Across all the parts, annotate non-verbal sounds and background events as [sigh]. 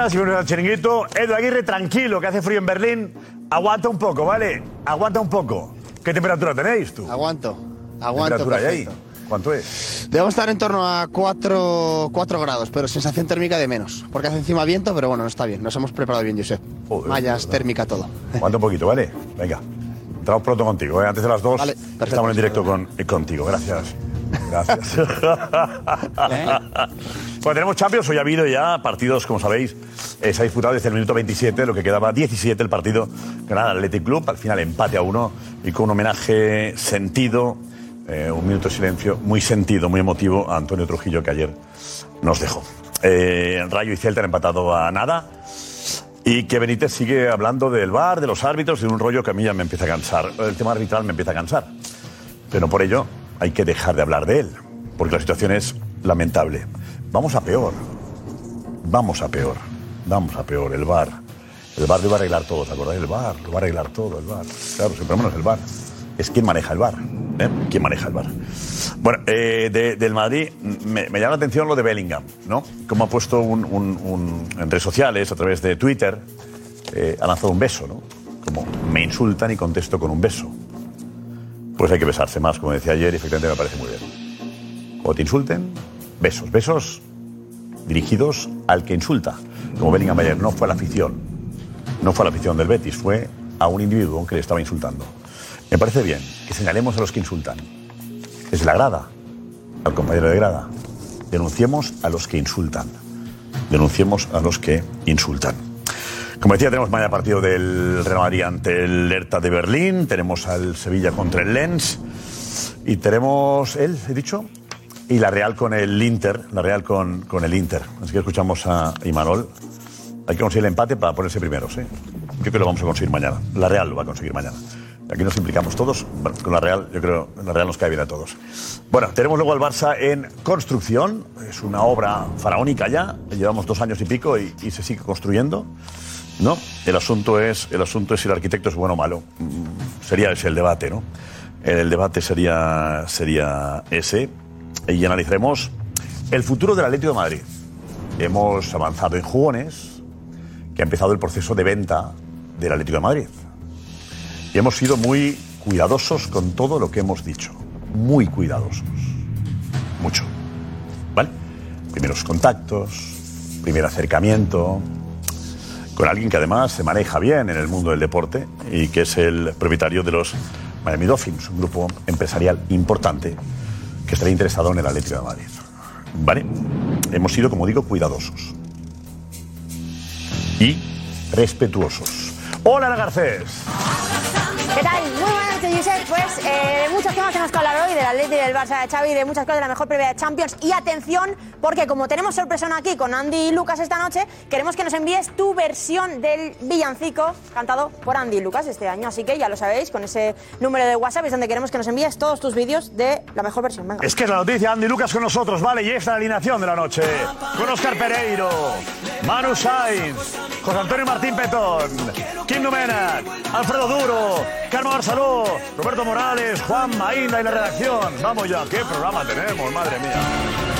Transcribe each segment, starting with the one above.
Buenas y bienvenidos al chiringuito. Edu Aguirre, tranquilo, que hace frío en Berlín. Aguanta un poco, ¿vale? Aguanta un poco. ¿Qué temperatura tenéis tú? Aguanto, ¿Qué aguanto. temperatura hay ahí? ¿Cuánto es? Debemos estar en torno a 4, grados, pero sensación térmica de menos. Porque hace encima viento, pero bueno, no está bien. Nos hemos preparado bien, Josep. Joder, Mallas, verdad. térmica, todo. Aguanta un poquito, ¿vale? Venga. Entramos pronto contigo, ¿eh? Antes de las dos. Vale, perfecto. Estamos en directo con, eh, contigo. Gracias. Gracias. [laughs] bueno, tenemos Champions. Hoy ha habido ya partidos, como sabéis. eh, se ha disputado desde el minuto 27, lo que quedaba 17 el partido. Granada Athletic Club. Al final empate a uno y con un homenaje sentido. eh, un minuto de silencio muy sentido, muy emotivo a Antonio Trujillo que ayer nos dejó. Eh, Rayo y Celta han empatado a nada. Y que Benítez sigue hablando del VAR, de los árbitros, de un rollo que a mí ya me empieza a cansar. El tema arbitral me empieza a cansar. Pero por ello hay que dejar de hablar de él, porque la situación es lamentable. Vamos a peor. Vamos a peor. Vamos a peor. El VAR. El VAR lo iba a arreglar todo, ¿os acordáis? El VAR, lo va a arreglar todo, el VAR. Claro, siempre menos el VAR. Es quien maneja el VAR. ¿eh? ¿Quién maneja el VAR? Bueno, eh, de- del Madrid me, llama la atención lo de Bellingham, ¿no? Como ha puesto un- en redes sociales, a través de Twitter, eh, ha lanzado un beso, ¿no? Como me insultan y contesto con un beso. Pues hay que besarse más, como decía ayer, y efectivamente me parece muy bien. O te insulten, besos. Besos dirigidos al que insulta. Como Bellingham ayer, no fue a la afición. No fue a la afición del Betis, fue a un individuo que le estaba insultando. Me parece bien que señalemos a los que insultan. Desde la grada, al compañero de grada. Denunciemos a los que insultan. Denunciemos a los que insultan. Como decía, tenemos mañana partido del Real Madrid ante el Hertha de Berlín, tenemos al Sevilla contra el Lens y tenemos él, he dicho, y la Real con el Inter, la Real con, con el Inter. Así que escuchamos a Imanol. Hay que conseguir el empate para ponerse primeros, ¿eh? Yo creo que lo vamos a conseguir mañana. La Real lo va a conseguir mañana. Aquí nos implicamos todos. Bueno, con la Real, yo creo que la Real nos cae bien a todos. Bueno, tenemos luego al Barça en construcción. Es una obra faraónica ya. Llevamos dos años y pico y, y se sigue construyendo. ¿No? El asunto es, el asunto es si el arquitecto es bueno o malo. Mm, Sería ese el debate, ¿no? El debate sería, sería ese. Y analizaremos el futuro del Atlético de Madrid. Hemos avanzado en jugones, que ha empezado el proceso de venta del Atlético de Madrid. Y hemos sido muy cuidadosos con todo lo que hemos dicho. Muy cuidadosos. Mucho. ¿Vale? Primeros contactos, primer acercamiento, con alguien que además se maneja bien en el mundo del deporte y que es el propietario de los Miami Dolphins, un grupo empresarial importante que estaría interesado en el Atlético de Madrid. ¿Vale? Hemos sido, como digo, cuidadosos y respetuosos. Hola, Garcés. ¿Qué tal? Pues eh, de muchos temas tenemos que hablar hoy, del Atleti, del Barça de Xavi, de muchas cosas, de la mejor previa de Champions. Y atención, porque como tenemos sorpresón aquí con Andy y Lucas esta noche, queremos que nos envíes tu versión del villancico cantado por Andy y Lucas este año. Así que ya lo sabéis, con ese número de WhatsApp es donde queremos que nos envíes todos tus vídeos de la mejor versión. Es que es la noticia, Andy Lucas con nosotros, vale, y esta alineación de la noche. Con Oscar Pereiro, Manu Sainz, José Antonio Martín Petón, Kim Numenac, Alfredo Duro, Carmen Barceló, Roberto Morales, Juan Mainda y la redacción. Vamos ya, qué programa tenemos, madre mía.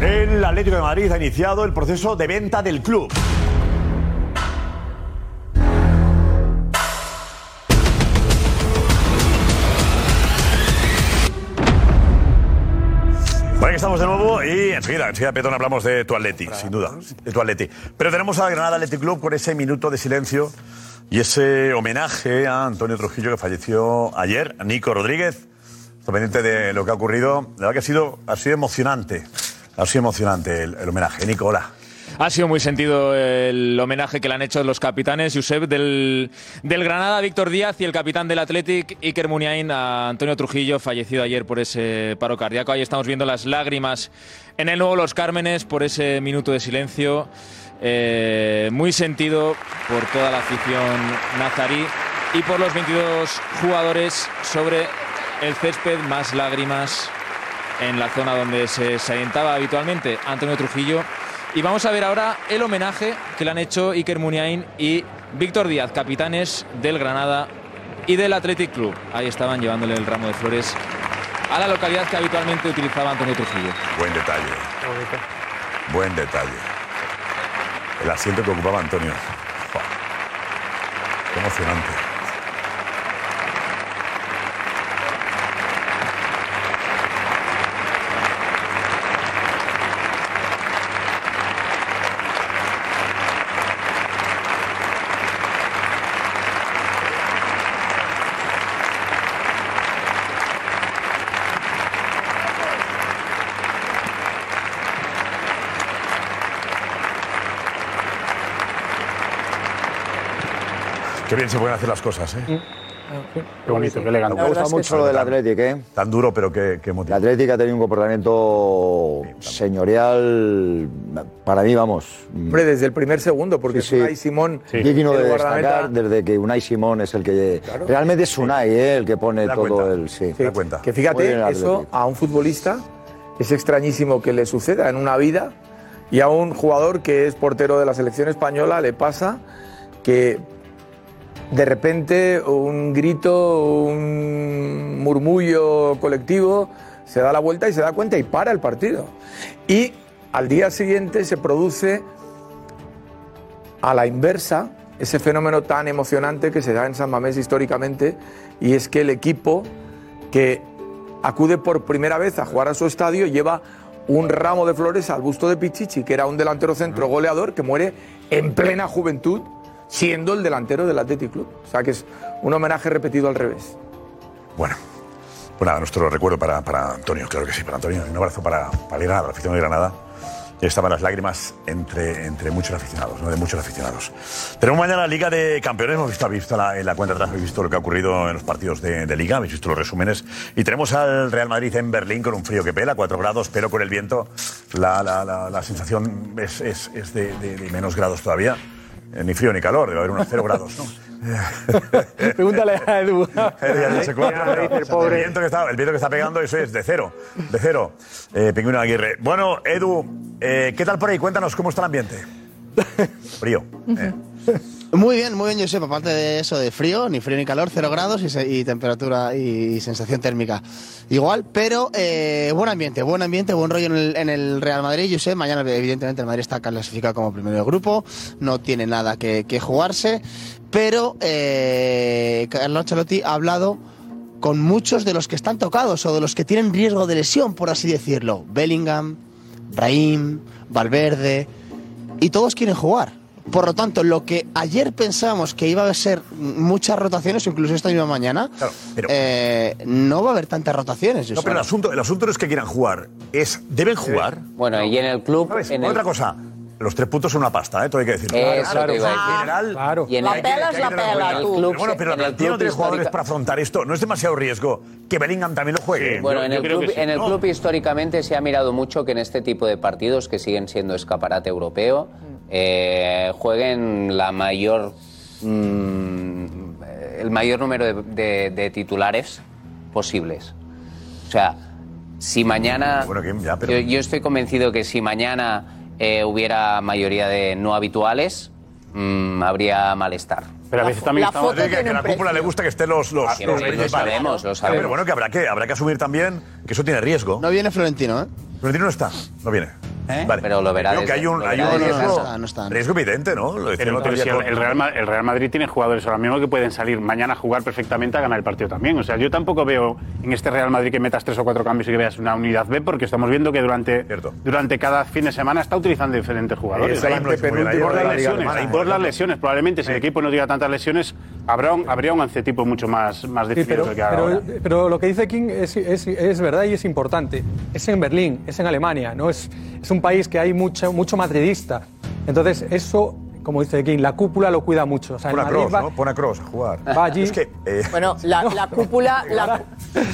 El Atlético de Madrid ha iniciado el proceso de venta del club. Bueno, aquí estamos de nuevo y enseguida, enseguida, Petón, hablamos de tu Atleti, sin duda, de tu Atleti. Pero tenemos al Granada Athletic Club con ese minuto de silencio y ese homenaje a Antonio Trujillo que falleció ayer, Nico Rodríguez, pendiente de lo que ha ocurrido. La verdad que ha sido, ha sido emocionante, ha sido emocionante el, el homenaje. Nico, hola. Ha sido muy sentido el homenaje que le han hecho los capitanes, Josep, del, del Granada, Víctor Díaz, y el capitán del Athletic, Iker Muniain, a Antonio Trujillo, fallecido ayer por ese paro cardíaco. Ahí estamos viendo las lágrimas en el nuevo Los Cármenes por ese minuto de silencio. Eh, muy sentido por toda la afición nazarí y por los 22 jugadores sobre el césped, más lágrimas en la zona donde se salientaba habitualmente Antonio Trujillo. Y vamos a ver ahora el homenaje que le han hecho Iker Muniain y Víctor Díaz, capitanes del Granada y del Athletic Club. Ahí estaban llevándole el ramo de flores a la localidad que habitualmente utilizaba Antonio Trujillo. Buen detalle. Buen detalle. El asiento que ocupaba Antonio. Fua. Qué emocionante. Qué bien se pueden hacer las cosas, ¿eh? Qué bonito, qué elegante. Me gusta mucho lo del Athletic, ¿eh? Tan duro, pero qué, qué El motivo. Athletic ha tenido un comportamiento señorial, para mí, vamos. Hombre, desde el primer segundo, porque Sí, sí. Unai Simón, digno el de destacar desde que Unai Simón es el que... Realmente es Unai, ¿eh? El que pone Da todo cuenta. el... Sí. Sí, Que Muy bien fíjate, el eso a un futbolista es extrañísimo que le suceda en una vida y a un jugador que es portero de la selección española le pasa que de repente un grito, un murmullo colectivo se da la vuelta y se da cuenta y para el partido. Y al día siguiente se produce a la inversa ese fenómeno tan emocionante que se da en San Mamés históricamente y es que el equipo que acude por primera vez a jugar a su estadio lleva un ramo de flores al busto de Pichichi, que era un delantero centro goleador que muere en plena juventud siendo el delantero del Athletic Club. O sea que es un homenaje repetido al revés. Bueno, pues nada, nuestro recuerdo para, para Antonio, claro que sí, para Antonio. Un abrazo para, para Granada, la afición de Granada. Estaban las lágrimas entre, entre muchos aficionados, ¿no? de muchos aficionados. Tenemos mañana la Liga de Campeones, hemos visto, visto la, en la cuenta atrás, habéis visto lo que ha ocurrido en los partidos de, Liga, habéis visto los resúmenes. Y tenemos al Real Madrid en Berlín con un frío que pela, 4 grados, pero con el viento la, la, la, sensación es, es, de menos grados todavía. Eh, ni frío ni calor, debe haber unos 0 grados, ¿no? [laughs] Pregúntale a Edu. [laughs] Viento que está, el viento que está pegando, eso es de cero. De cero. Eh, Pingüino Aguirre. Bueno, Edu, eh, ¿qué tal por ahí? Cuéntanos cómo está el ambiente. [laughs] Frío. eh. Muy bien, muy bien, Josep. Aparte de eso, de frío, ni frío ni calor, cero grados y, se- y temperatura y, sensación térmica igual. Pero eh, buen ambiente, buen ambiente, buen rollo en el, en el Real Madrid, Josep. Mañana, evidentemente, el Madrid está clasificado como primero de grupo, no tiene nada que, que jugarse. Pero eh, Carlo Ancelotti ha hablado con muchos de los que están tocados o de los que tienen riesgo de lesión, por así decirlo. Bellingham, Raim, Valverde, y todos quieren jugar. Por lo tanto, lo que ayer pensábamos que iba a ser muchas rotaciones, incluso esta misma mañana, eh, no va a haber tantas rotaciones. No, pero el asunto, el asunto no es que quieran jugar, es ¿deben jugar? Bueno, y en el club. El- Otra cosa, los tres puntos son una pasta, ¿eh? Todo hay que decirlo. Eso claro, te iba a en decir. general. Claro. Y en el- La pela hay es la pela, cuenta. tú. Pero bueno, pero En el plantilla no club tiene jugadores para afrontar esto. No es demasiado riesgo que Bellingham también lo juegue. Bueno, Yo- en yo el, club, sí, en el ¿no? club históricamente se ha mirado mucho que en este tipo de partidos que siguen siendo escaparate europeo eh, jueguen la mayor mm, el mayor número de, de- de titulares posibles. O sea, si mañana Bueno, Kim, ya, pero- yo, yo estoy convencido que si mañana eh, hubiera mayoría de no habituales mm, habría malestar. Pero a veces también estamos que, que a la cúpula le gusta que estén los, los, Sí, los lo principales. sabemos, lo Pero sabemos. bueno, que habrá que habrá que asumir también que eso tiene riesgo. No viene Florentino, ¿eh? Florentino no está, no viene. Vale. Pero lo verá Creo que desde- hay un, hay un desde riesgo, no está. riesgo evidente, ¿no? Lo Pero, si el, el Real, el Real Madrid tiene jugadores ahora mismo que pueden salir mañana a jugar perfectamente a ganar el partido también. O sea, yo tampoco veo en este Real Madrid que metas tres o cuatro cambios y que veas una unidad B, porque estamos viendo que durante, durante cada fin de semana está utilizando diferentes jugadores. Por las lesiones, por las lesiones, probablemente si el equipo no diga tantas lesiones, habrá un, habría un tipo mucho más, más Sí, definido pero, que ahora. pero, pero lo que dice King es, es- es verdad y es importante. Es en Berlín, es en Alemania, ¿no? es, es un país que hay mucho, mucho madridista. Entonces, eso, como dice King, la cúpula lo cuida mucho. O sea, Pon a Kroos, va- ¿no? Pon a Kroos a jugar. Va allí. Es que, eh, Bueno, la, la [laughs] cúpula. La,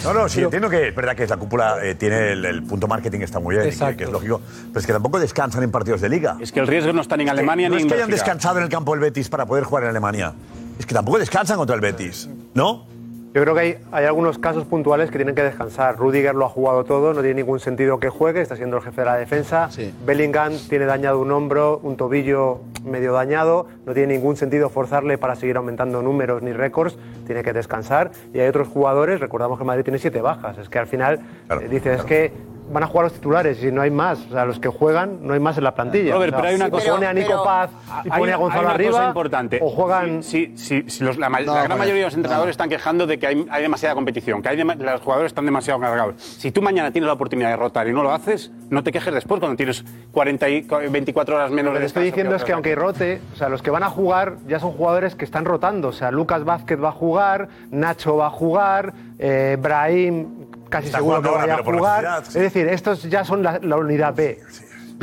No, no, sí, entiendo que es verdad que la cúpula eh, tiene el, el punto marketing está muy bien, y que, que es lógico, pero es que tampoco descansan en partidos de liga. Es que el riesgo no está ni en Alemania no ni es en que hayan descansado en el campo del Betis para poder jugar en Alemania. Es que tampoco descansan contra el Betis, ¿no? Yo creo que hay, hay algunos casos puntuales que tienen que descansar. Rudiger lo ha jugado todo, no tiene ningún sentido que juegue, está siendo el jefe de la defensa. Bellingham tiene dañado un hombro, un tobillo medio dañado, no tiene ningún sentido forzarle para seguir aumentando números ni récords, tiene que descansar. Y hay otros jugadores, recordamos que Madrid tiene siete bajas, es que al final eh, dice, es que van a jugar los titulares y no hay más, o sea, los que juegan no hay más en la plantilla. Robert, O sea, pero hay una si cosa. pone a Nico Paz y Hay- pone a hay Gonzalo una arriba cosa importante. o juegan Sí, sí, sí, los- la, No, la gran joder, mayoría de los entrenadores no. están quejando de que hay, hay demasiada competición, que hay dema- los jugadores están demasiado cargados. Si tú mañana tienes la oportunidad de rotar y no lo haces, no te quejes después cuando tienes 40 y 24 horas menos Lo de que te estoy diciendo es que aunque rote, o sea, los que van a jugar ya son jugadores que están rotando. O sea, Lucas Vázquez va a jugar, Nacho va a jugar, eh, Brahim casi Está seguro que vaya a pero jugar. necesidad, Es decir, estos ya son la, la unidad B.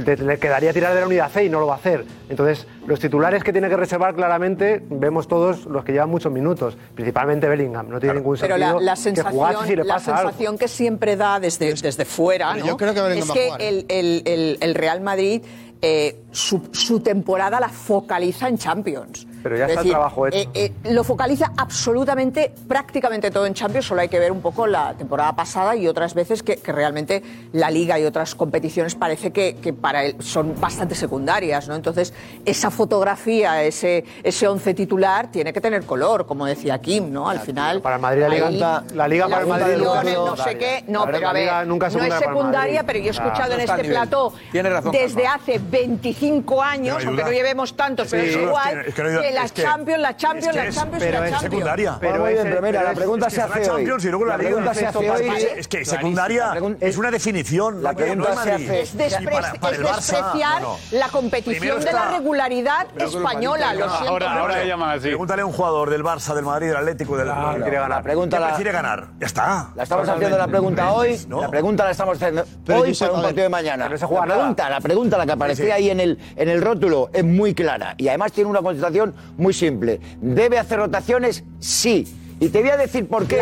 Le, le quedaría tirar de la unidad C y no lo va a hacer. Entonces, los titulares que tiene que reservar claramente, vemos todos los que llevan muchos minutos, principalmente Bellingham. No tiene ningún pero sentido la, la que jugase si sensación, le la pasa algo. sensación que siempre da desde, desde fuera Pero ¿no? yo creo que Bellingham es que jugar, ¿eh? el, el- el- el Real Madrid eh, su, su temporada la focaliza en Champions. Pero ya Es está el decir, trabajo hecho. eh, eh, lo focaliza absolutamente, prácticamente todo en Champions. Solo hay que ver un poco la temporada pasada y otras veces que, que realmente la Liga y otras competiciones parece que, que para él son bastante secundarias. ¿no? Entonces, esa fotografía, ese, ese once titular, tiene que tener color, como decía Kim, ¿no? Al final. Para el Madrid la Liga, ahí- la Liga para el Madrid nunca no sé qué, no, pero a ver, nunca es no es secundaria el pero yo he escuchado Ah, en no está este plató razón, desde Carlos. hace 25 años, aunque no llevemos tantos, pero Sí, es es igual es que no que la es que- Champions, la Champions, es que la es- Champions, pero la es Champions. secundaria. Bueno, muy bien, pero mira, la es- pregunta es se que es hace la hoy. Champions y luego la, La Liga. pregunta se hace hoy. Es que secundaria es una definición. La que pregunta es se hace- Es, es despreciar la competición de la regularidad española, lo siento. mucho. Pregúntale a un jugador del Barça, del Madrid, del Atlético, del Claro. quiere ganar. La pregunta ¿Qué la- prefiere ganar? Ya está. La estamos haciendo la pregunta hoy, la pregunta la estamos haciendo hoy para a un partido de mañana. que la pregunta, la pregunta, la que aparecía ahí en el, en el rótulo, es muy clara y además tiene una contestación muy simple. ¿Debe hacer rotaciones? Sí. Y te voy a decir por qué.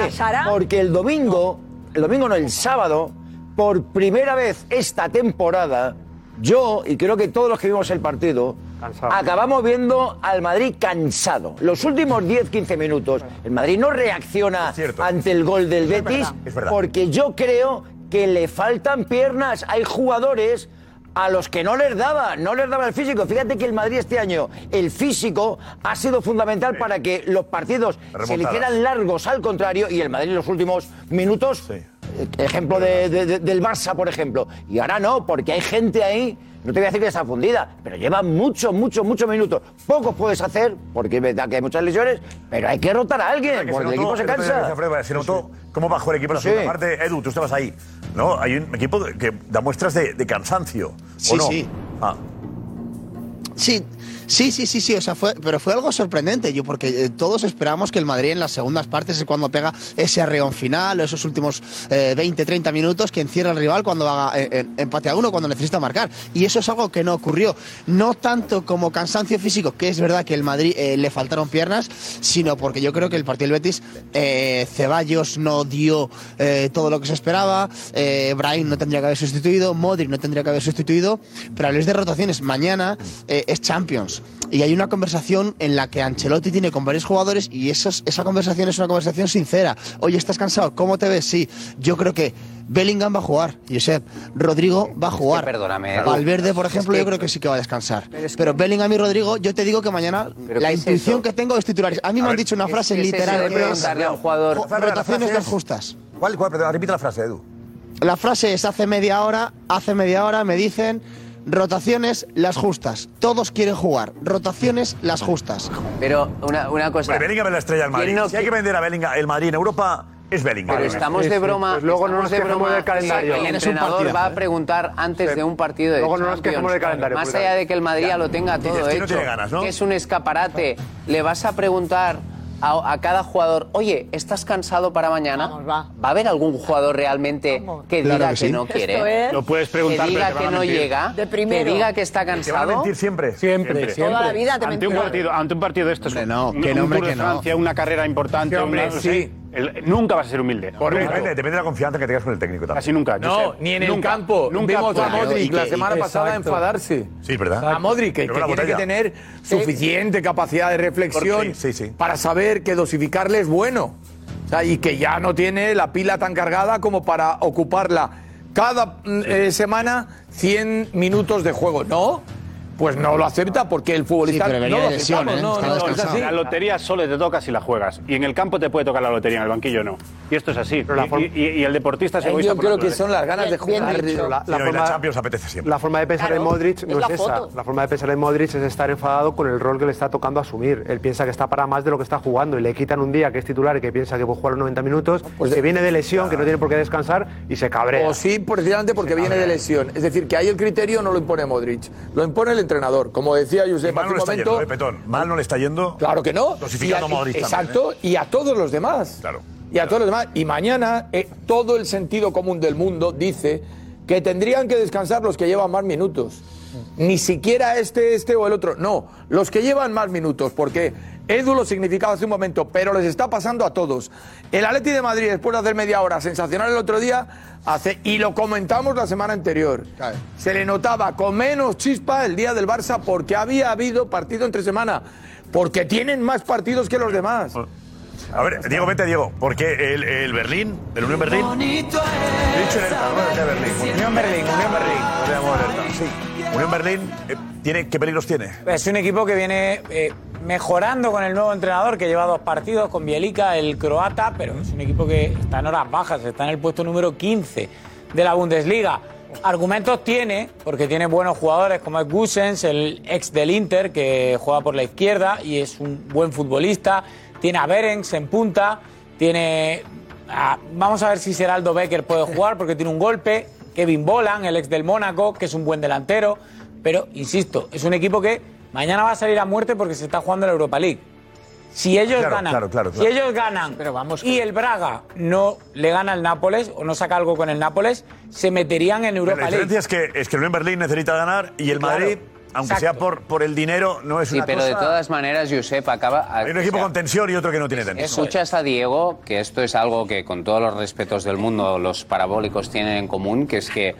Porque el domingo, el domingo no, el sábado, por primera vez esta temporada, yo y creo que todos los que vimos el partido, acabamos viendo al Madrid cansado. Los últimos 10-15 minutos, el Madrid no reacciona ante el gol del Es Betis verdad, es verdad. porque yo creo que le faltan piernas. Hay jugadores a los que no les daba, no les daba el físico. Fíjate que el Madrid este año, el físico ha sido fundamental para que los partidos se hicieran largos al contrario y el Madrid en los últimos minutos, eh, ejemplo de- de- de- del Barça, por ejemplo. Y ahora no, porque hay gente ahí, no te voy a decir que está fundida, pero lleva muchos, muchos, muchos minutos. Pocos puedes hacer, porque es verdad que hay muchas lesiones, pero hay que rotar a alguien, Que porque el equipo se cansa. Se notó cómo bajó el equipo en la Sí. segunda parte. Edu, tú estabas ahí. ¿no? Hay un equipo que da muestras de, de cansancio. ¿o Sí, no? sí. Ah. Sí, Sí, sí, sí, sí, o sea, fue, pero fue algo sorprendente, yo, porque eh, todos esperábamos que el Madrid en las segundas partes es cuando pega ese arreón final, esos últimos eh, 20, 30 minutos que encierra al rival cuando haga eh, eh, empate a uno, cuando necesita marcar. Y eso es algo que no ocurrió. No tanto como cansancio físico, que es verdad que el Madrid eh, le faltaron piernas, sino porque yo creo que el partido del Betis, Ceballos no dio todo lo que se esperaba, Brahim no tendría que haber sustituido, Modric no tendría que haber sustituido, pero habléis de rotaciones, mañana es Champions. Y hay una conversación en la que Ancelotti tiene con varios jugadores y esos, esa conversación es una conversación sincera. Oye, ¿estás cansado? ¿Cómo te ves? Sí. Yo creo que Bellingham va a jugar, Josep. Rodrigo va a jugar. perdóname, Edu. Valverde, por Es ejemplo, que- yo creo que sí que va a descansar. Pero, Bellingham y Rodrigo, yo te digo que mañana ¿Pero la es intuición que tengo es titulares. A mí me han dicho una frase ¿qué es literal que es preguntarle a un jugador? jo- rotaciones las justas. ¿Cuál, cuál? Perdón, repite la frase, Edu. La frase es hace media hora, hace media hora me dicen rotaciones las justas. Todos quieren jugar. Rotaciones las justas. Pero una, una cosa. Hombre, Bellingham es la estrella del Madrid. ¿Quién no si hay que vender a Bellingham, el Madrid en Europa, es Bellingham. Pero estamos de broma. Pues luego no nos de broma. del calendario. El entrenador va a preguntar antes de un partido de Luego no nos quejemos del calendario, Más allá de que el Madrid ya lo tenga todo hecho, no tiene ganas, ¿no? que es un escaparate, le vas a preguntar a, a cada jugador, oye, ¿estás cansado para mañana? va. a haber algún jugador realmente que Claro diga que que, sí. no quiere? es- Lo puedes preguntar, Que pero diga te que a no mentir. llega, De que diga que está Te van a cansado. mentir siempre. Siempre, Toda la vida te ante un partido, ante un partido de estos, Hombre, no, un, que un no, hombre, Tour de que no. Francia, una carrera importante, Que, hombre, una- sí. El- nunca vas a ser humilde. Correcto. Depende, depende de la confianza que tengas con el técnico también. Casi nunca. No, Josep. ni en el Nunca, campo. Nunca Vimos a. Modric y la semana pasada exacto. enfadarse. Sí, ¿verdad? A Modric, que, Pero que una tiene que botella. tener suficiente capacidad de reflexión Porque- sí, sí. para saber que dosificarle es bueno. O sea, y que ya no tiene la pila tan cargada como para ocuparla cada mm, eh, semana 100 minutos de juego. No, pues no lo acepta porque el futbolista Sí, pero venía no lo lesión, ¿eh? no, no, es descansado. así. La lotería solo te toca si la juegas. Y en el campo te puede tocar la lotería, en el banquillo no. Y esto es así. Y- forma- y, y el deportista se Eh, Yo creo que son las ganas de jugar. La, forma, Champions apetece siempre. la forma de pensar Claro, en Modric es no la es esa. La forma de pensar en Modric es estar enfadado con el rol que le está tocando asumir. Él piensa que está para más de lo que está jugando y le quitan un día que es titular y que piensa que puede jugar los 90 minutos, Pues que viene de lesión, que no tiene por qué descansar y se cabrea. O sí, precisamente porque viene de lesión. Es decir, que ahí el criterio no lo impone Modric, lo impone el entrenador. Como decía Josep Mal hace no un le está momento. yendo, eh, Petón. Mal no le está yendo. Claro que no. Dosificando Y a- también, Exacto, ¿eh? y a todos los demás. Claro. Y a todos los demás. Y mañana eh, todo el sentido común del mundo dice que tendrían que descansar los que llevan más minutos. Ni siquiera este, este o el otro. No, los que llevan más minutos, porque Edu lo significaba hace un momento, pero les está pasando a todos. El Atleti de Madrid, después de hacer media hora, sensacional el otro día, hace, y lo comentamos la semana anterior. Claro. Se le notaba con menos chispa el día del Barça porque había habido partido entre semana. Porque tienen más partidos que los demás. A ver, Diego, vete, Diego. Porque el, el Berlín, el Unión Berlín. Dicho no decía Berlín. Unión Berlín, Unión Berlín. Llamo Hertha. Sí. Unión Berlín, eh, ¿tiene, ¿qué peligros tiene? Es un equipo que viene eh, mejorando con el nuevo entrenador que lleva dos partidos con Bielica, el croata, pero es un equipo que está en horas bajas, está en el puesto número 15 de la Bundesliga. Argumentos tiene, porque tiene buenos jugadores como es Gusens, el ex del Inter, que juega por la izquierda y es un buen futbolista. Tiene a Berengs en punta, tiene. a- vamos a ver si Geraldo Becker puede jugar porque tiene un golpe. Kevin Bolan, el ex del Mónaco, que es un buen delantero. Pero, insisto, es un equipo que mañana va a salir a muerte porque se está jugando la Europa League. Si ellos Claro, ganan, claro, claro, si ellos ganan y el Braga no le gana al Nápoles o no saca algo con el Nápoles, se meterían en Pero Europa la League. diferencia es que, es que el Berlín necesita ganar y el Claro. Madrid, aunque Exacto. sea por, por el dinero, no es Sí, una pero cosa... de todas maneras, Josep acaba. Hay un equipo o sea, con tensión y otro que no tiene tensión. Escuchas a Diego, que esto es algo que con todos los respetos del mundo los parabólicos tienen en común, que es que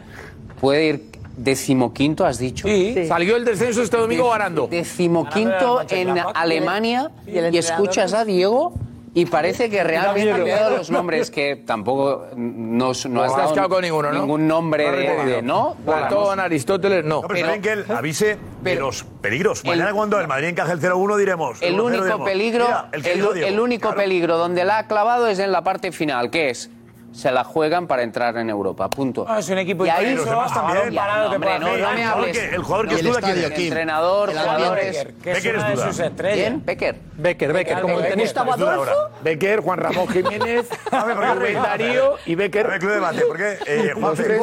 puede ir decimoquinto, has dicho. Sí, salió el descenso este domingo ganando. Decimoquinto en Alemania y, escuchas a Diego y parece que realmente han quedado los nombres que tampoco no, no has No has dado con ninguno, ¿no? ningún nombre de, de- no. Platón, Aristóteles, no. No, pero, bien que él avise de los peligros. Mañana cuando el Madrid encaje el 0-1 diremos... El 1-0 único diremos, peligro, mira, el, el, dijo Diego. el único Claro. peligro donde la ha clavado es en la parte final, que es se la juegan para entrar en Europa, punto. Ah, es un equipo y ahí los demás también. parado No, te hombre, puede no, hacer no me daño. hables. El jugador que el duda, estadio, ¿quién es? Kim. Entrenador, El jugadores. Becker, es Becker es una de duda. sus estrellas. ¿Quién? Becker. Becker, Becker, como el Becker. tenista. Ahora. Becker, Juan Ramón [laughs] Jiménez, A ver, ¿por qué Rubén? Darío y A ver, Becker. club de debate, porque eh, Juanfe,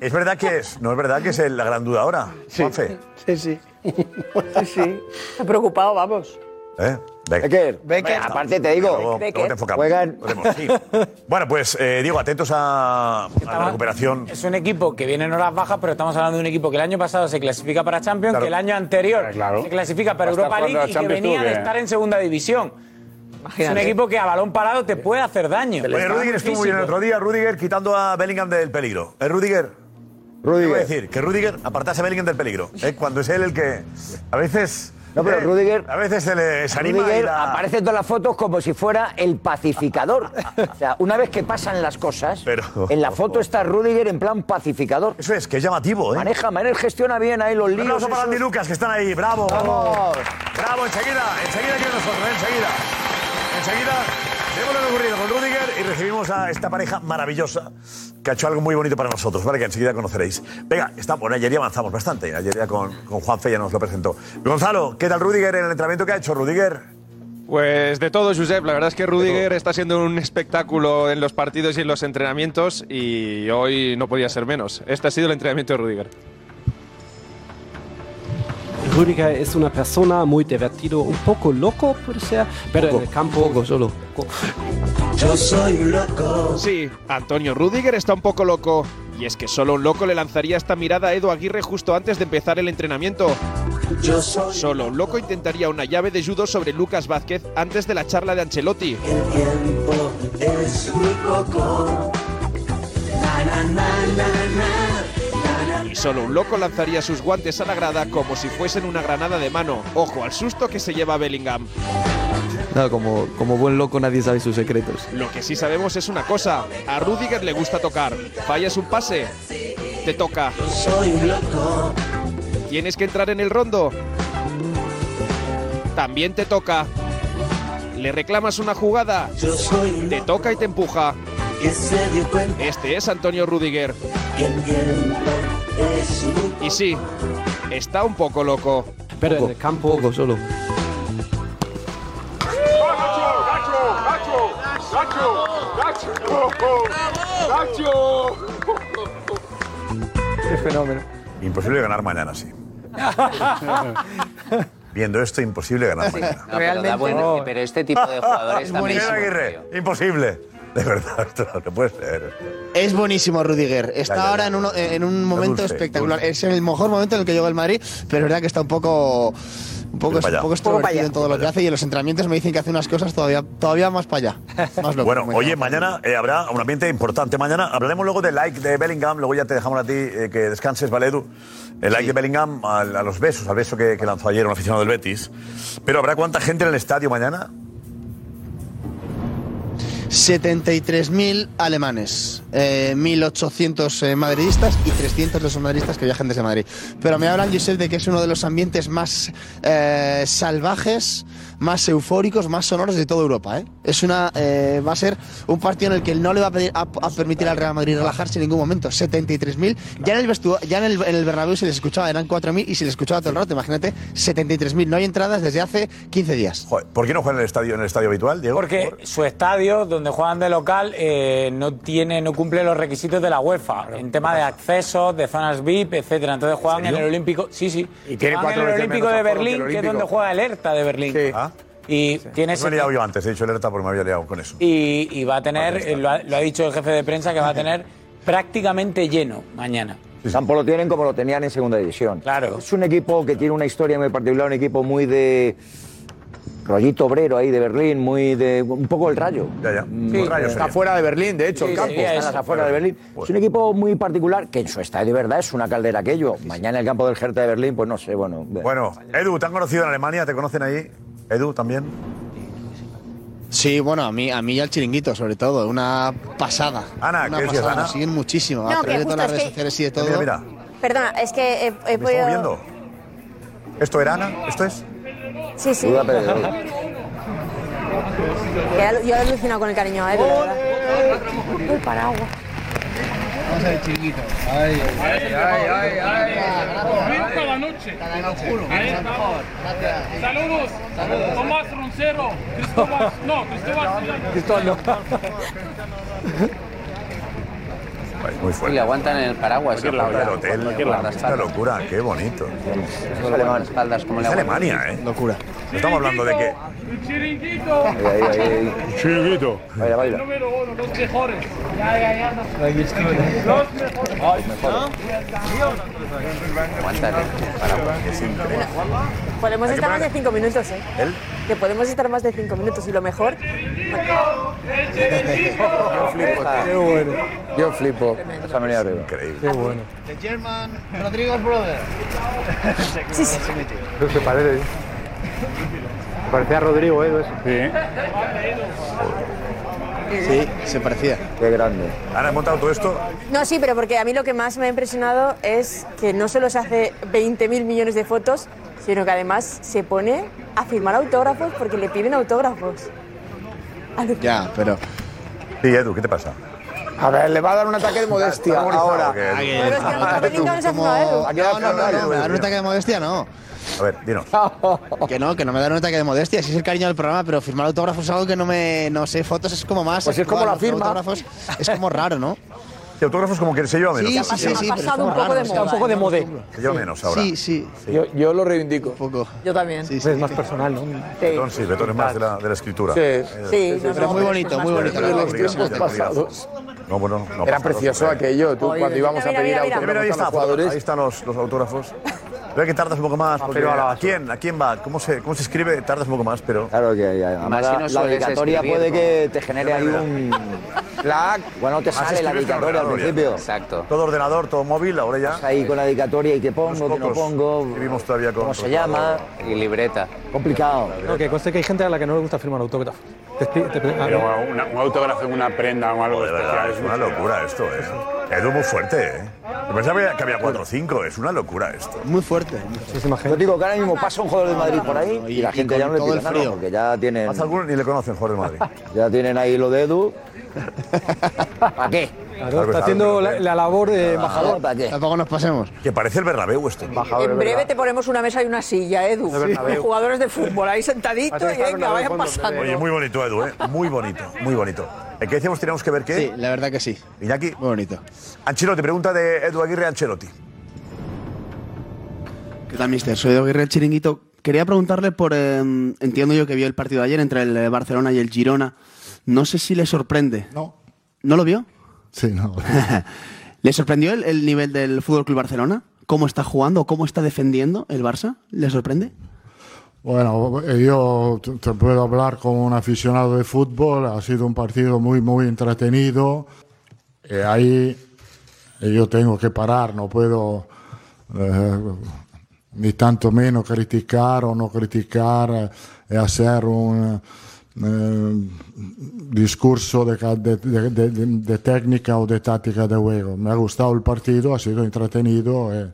es verdad que es, no es verdad que es la gran duda ahora, Juanfe. Sí, sí. [laughs] Sí, sí. Está preocupado, vamos. ¿Eh? Becker. Becker. Becker. Bueno, aparte te digo, Luego- luego te enfocamos. Juegan- Podemos, sí. [laughs] Bueno, pues eh, Diego, atentos a, a la recuperación. Es un equipo que viene en horas bajas, pero estamos hablando de un equipo que el año pasado se clasifica para Champions, Claro. que el año anterior Claro. se clasifica para a Europa League y que Champions venía tú, de que- estar en segunda división. Es un equipo que a balón parado te puede hacer daño. Oye, Rudiger estuvo muy bien el otro día, Rudiger quitando a Bellingham del peligro. ¿Eh, Rudiger? Rudiger. Quiero decir, que Rudiger apartase a Bellingham del peligro. ¿eh? Cuando es él el que a veces... No, pero eh, Rudiger- A veces se le se anima y Rudiger da- aparece en todas las fotos como si fuera el pacificador. O sea, una vez que pasan las cosas, Pero- en la foto está Rudiger en plan pacificador. Eso es, que es llamativo, ¿eh? Maneja, maneja, gestiona bien ahí los Un líos. aplauso para. Andy Lucas, que están ahí. Bravo, Vamos. Bravo, enseguida, enseguida aquí con nosotros, enseguida. Enseguida vemos lo ocurrido con Rudiger y recibimos a esta pareja maravillosa que ha hecho algo muy bonito para nosotros, ¿vale? Que enseguida conoceréis. Venga, está, bueno, ayer ya avanzamos bastante. Ayer ya con, con Juanfe ya nos lo presentó. Gonzalo, ¿qué tal Rudiger en el entrenamiento que ha hecho Rudiger? Pues de todo, Josep. La verdad es que Rudiger está siendo un espectáculo en los partidos y en los entrenamientos y hoy no podía ser menos. Este ha sido el entrenamiento de Rudiger. Rüdiger es una persona muy divertido, un poco loco puede ser, pero en el campo poco solo. Yo soy un loco. Sí, Antonio Rudiger está un poco loco. Y es que solo un loco le lanzaría esta mirada a Edu Aguirre justo antes de empezar el entrenamiento. Solo un loco intentaría una llave de judo sobre Lucas Vázquez antes de la charla de Ancelotti. es muy poco. Na, na, na, na, na. Y solo un loco lanzaría sus guantes a la grada como si fuesen una granada de mano. Ojo al susto que se lleva Bellingham. No, como, como buen loco nadie sabe sus secretos. Lo que sí sabemos es una cosa, a Rudiger le gusta tocar. Fallas un pase, te toca. Soy un loco. ¿Tienes que entrar en el rondo? También te toca. ¿Le reclamas una jugada? Te toca y te empuja. Que se dio cuenta Este es Antonio Rudiger. que el tiempo es muy Y sí, está un poco loco. Pero en el campo poco solo. Qué fenómeno. Imposible ganar mañana, sí. [laughs] Viendo esto, imposible ganar mañana. No, pero, da buen- pero este tipo de jugadores Es también. Aguirre. Imposible. [laughs] De verdad, esto no puede ser. Es buenísimo Rudiger. Está Ya, ya, ahora ya. en, uno- en un momento dulce, espectacular. dulce. Es el mejor momento en el que llegó el Madrid, pero es verdad que está un poco un poco, un poco extrovertido en todo lo que hace y en los entrenamientos me dicen que hace unas cosas todavía, todavía más para allá. [laughs] Más loco, Bueno, oye, mañana eh, habrá un ambiente importante. Mañana hablaremos luego del like de Bellingham. Luego ya te dejamos a ti eh, que descanses, ¿vale, Edu? El like de Bellingham a, los besos, al beso que, que lanzó ayer un aficionado del Betis. Pero ¿habrá cuánta gente en el estadio mañana? 73.000 alemanes, eh, 1.800 eh, madridistas y 300 de esos madridistas que viajan desde Madrid. Pero me hablan, Josep, de que es uno de los ambientes más eh, salvajes, más eufóricos, más sonoros de toda Europa. ¿eh? Es una, eh, va a ser un partido en el que no le va a, pedir- a- a permitir al Real Madrid relajarse en ningún momento. 73.000. Ya en el vestu- ya en el, en el Bernabéu se les escuchaba, eran 4.000 y se les escuchaba todo el rato. Imagínate, 73.000. No hay entradas desde hace 15 días. Joder, ¿Por qué no juegan en el estadio, en el estadio habitual, Diego? Porque su estadio, donde juegan de local, eh, no tiene, no cumple los requisitos de la UEFA en tema de accesos, de zonas VIP, etcétera. Entonces juegan en, el Olímpico, sí, sí. Y tiene cuatro en el Olímpico de aforo que el Berlín, que es donde juega el Hertha de Berlín. Ah. Y tiene Eso me he liado yo antes, he dicho alerta porque me había liado con eso. y, y va a tener, lo ha, lo ha dicho el jefe de prensa, que va a tener [laughs] prácticamente lleno mañana. Campo lo tienen como lo tenían en segunda división. Claro. Es un equipo que tiene una historia muy particular, un equipo muy de rollito obrero ahí de Berlín, muy de un poco el rayo. Ya, ya. Mm, El Rayo sería. fuera de Berlín, de hecho, Sí, el campo. Está en afueras de Berlín. Es un equipo muy particular que en su estadio de verdad es una caldera aquello. Mañana el campo del Hertha de Berlín, pues no sé, bueno. Bueno, Edu, ¿te han conocido en Alemania? ¿Te conocen ahí? Edu, también. Sí, bueno, a mí, a mí y al chiringuito, sobre todo, una pasada. Ana, una ¿qué decías, pasada, Ana? nos siguen muchísimo, No, a que través de todas las redes que- sociales y de todo. Mira, mira. Perdona, es que he, he ¿Me podido. viendo? ¿Esto era Ana? ¿Esto es? Sí, sí. Duda, pero- Que al- yo he alucinado con el cariño a él, la verdad. Paraguas. Vamos a ver, chiquito. Ay, ay, ay, ay. Cada noche. Ahí estamos. Saludos. Tomás Roncero. Cristóbal. No, Cristóbal. Cristóbal no. Muy fuerte. Y le aguantan en el paraguas. Lado del hotel. Guardaespaldas. locura, qué bonito. Es alemán. Espaldas, como Es. Alemania, ¿eh? Locura. No estamos hablando de que. El chiringuito. Ahí, ahí, ahí. Chiringuito. Baila, baila. Número uno, los mejores. Ya, ya, ya. Los mejores. El paraguas. Es increíble. Podemos estar más de cinco minutos, ¿eh? ¿Él? Que podemos estar más de cinco minutos y lo mejor. Yo flipo. Qué bueno. Yo flipo. Esa arriba. Increíble. Qué bueno. The German Rodrigo's brother. Sí, sí. Lo que parece. Parecía Rodrigo, ¿eh? Sí. Sí, se parecía. Qué grande. ¿Han montado todo esto? No, sí, pero porque a mí lo que más me ha impresionado es que no solo se hace 20.000 millones de fotos, sino que además se pone a firmar autógrafos porque le piden autógrafos. Ya, pero. Sí, Edu, ¿qué te pasa? A ver, le va a dar un ataque de modestia Está ahora. que- Pero es que no pinta que ha No, no, no, no, Edu. un ataque de modestia, no. A ver, dinos. [laughs] Que no, que no me da un ataque de modestia, si es el cariño del programa, pero firmar autógrafos es algo que no me. No sé, fotos es como más. Pues es como la ¿no? firma. Autógrafos es como raro, ¿no? ¿Y autógrafos como que se lleva menos? Sí, ¿no? sí, sí, es pasado un poco raro, de moda. un poco de modé. Se lleva menos ahora. Sí, sí, Yo, yo lo reivindico. un poco. Yo también. Sí, sí. Es más personal, ¿no? Betón sí, Betón es más de la, de la escritura. Sí. Eh, Sí, no, Pero no, muy bonito, muy bonito. De la los tiempos pasados. No, bueno, no Era precioso aquello. Tú Oye, cuando íbamos a pedir mira, mira. Autógrafos a los jugadores. ahí están los, los autógrafos. Veo que tardas un poco más. Porque Pero a la ¿a basura. quién? ¿A quién va? ¿Cómo se, ¿Cómo se escribe? Tardas un poco más, pero. Claro que además Más si la, no la dedicatoria puede ¿no? que te genere ahí un. [laughs] La Bueno, te sale la dedicatoria al ya. principio. Exacto. Todo ordenador, todo móvil, ahora ya. Estás ahí con la dedicatoria y que pongo, que no pongo. Vivimos todavía con. ¿Cómo se llama? Y libreta. Complicado. No, que conste que hay gente a la que no le gusta firmar autógrafos. Te un autógrafo en una prenda o algo De verdad, especial. es una locura esto, ¿eh? Edu muy fuerte, ¿eh? Yo pensaba que había 4 o 5, es una locura esto. Muy fuerte. Muchísima Yo gente. digo que ahora mismo pasa un jugador de Madrid por ahí y, Y- la y gente ya no le pide nada frío. porque ya tienen, Hasta algunos ni le conocen, Jorge de Madrid. [laughs] ya tienen ahí lo de Edu. ¿Para qué? Claro, está haciendo la, la labor de embajador. ¿Para qué? Tampoco nos pasemos. Que parece el Bernabéu esto. En breve te ponemos una mesa y una silla, Edu. Jugadores de fútbol ahí sentaditos Parece y venga, vayan pasando. Oye, muy bonito, Edu, ¿eh? Muy bonito, muy bonito. ¿En qué decíamos teníamos que ver qué? Sí, la verdad que sí. Iñaki. Muy bonito. Ancelotti, pregunta de Edu Aguirre Ancelotti. ¿Qué tal, mister? Soy Edu Aguirre, el chiringuito. Quería preguntarle por. eh, entiendo yo que vio el partido de ayer entre el Barcelona y el Girona. No sé si le sorprende. No. ¿No lo vio? Sí, no. [laughs] ¿Le sorprendió el, el nivel del Fútbol Club Barcelona? ¿Cómo está jugando? ¿Cómo está defendiendo el Barça? ¿Le sorprende? Bueno, eh, yo te puedo hablar como un aficionado de fútbol. Ha sido un partido muy, muy entretenido. Y ahí eh, yo tengo que parar, no puedo eh, ni tanto menos criticar o no criticar eh, y hacer un eh, discurso de, de- de- de- técnica o de táctica de juego. Me ha gustado el partido, ha sido entretenido. eh,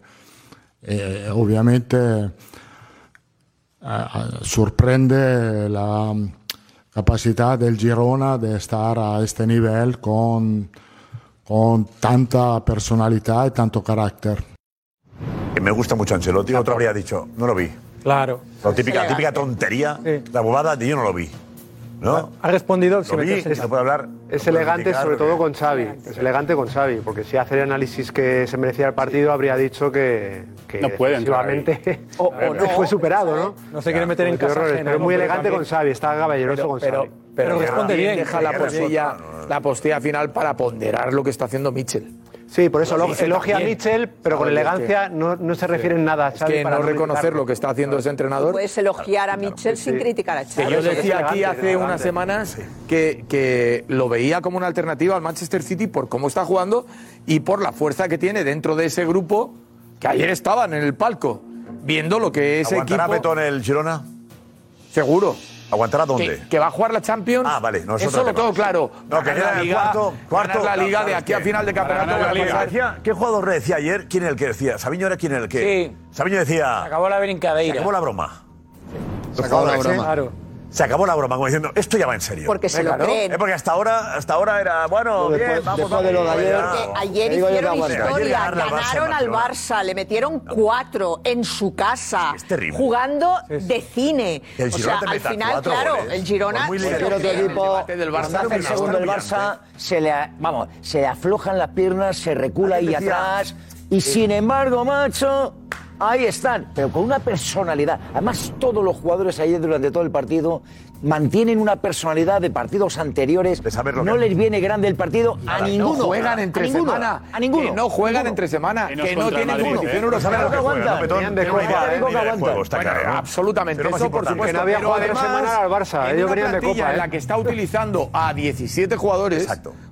eh, obviamente eh, sorprende la mm, capacidad del Girona de estar a este nivel con, con tanta personalidad y tanto carácter. Que me gusta mucho Ancelotti, otro habría dicho, no lo vi. Claro. La típica, típica tontería, la bobada de yo no lo vi. ¿No? Ha respondido sin vi, puede hablar. Es elegante sobre todo con Xavi. Es elegante con Xavi, porque si hace el análisis que se merecía el partido, habría dicho que, que No puede [laughs] O- o no. fue superado, ¿no? No se quiere meter en casa errores, pero muy elegante también- con Xavi, está caballeroso Pero, con Xavi. pero Pero responde bien. Deja la postilla, la postilla final para ponderar lo que está haciendo Mitchell. Sí, por eso elogia a. Mitchell, pero con es elegancia no, no se refiere en nada a Es Xavi. que para no reconocer lo que está haciendo ese entrenador. Puedes elogiar a Mitchell sin criticar a Que Xavi. yo es decía aquí hace unas semanas que, que lo veía como una alternativa al Manchester City por cómo está jugando y por la fuerza que tiene dentro de ese grupo que ayer estaban en el palco viendo lo que ese ¿Aguantará equipo Betón el Girona? seguro ¿Aguantará dónde? que, que va a jugar la Champions. Ah, vale, no es Eso lo tema. tengo claro. No, que queda el cuarto, cuarto. ganar la liga de aquí a que- final de campeonato. la liga. Decía- ¿Qué jugador le decía ayer? ¿Quién era el que decía? ¿Sabiño era quién era el que? Sí. Sabiño decía. Acabó la Se brincadeira. acabó la broma. Se acabó la broma. ¿eh? Claro. Se acabó la broma, como diciendo, esto ya va en serio. Porque se lo Claro. creen. Eh, porque hasta ahora, hasta ahora era, bueno, Después- bien, vamos, después de lo de vamos, ayer- ya. Porque ayer Te digo yo que hicieron aguanta. Ayer historia, al Barça ganaron al Barcelona. Barça, le metieron cuatro en su casa, terrible. jugando de cine. Que el o Girona sea, te al meta final, cuatro claro, goles. el Girona. Por muy líder equipo, cuando hace el segundo el Barça, se le, vamos, se le aflojan las piernas, se recula ahí decía- atrás. Y sin embargo, macho, ahí están, pero con una personalidad. Además, todos los jugadores ayer durante todo el partido mantienen una personalidad de partidos anteriores. lo no que- les viene grande el partido a No ninguno. juegan a entre ninguno, semana. A ninguno. Que no juegan ninguno. entre semana. Que no Que no tienen competición ¿eh? europea. Saben lo que que juegan, aguantan. ¿no, de de ¿no? Absolutamente. Eso, por supuesto. Que no había jugado semanas al Barça, en ellos venían de Copa, en ¿eh? la que está utilizando a 17 jugadores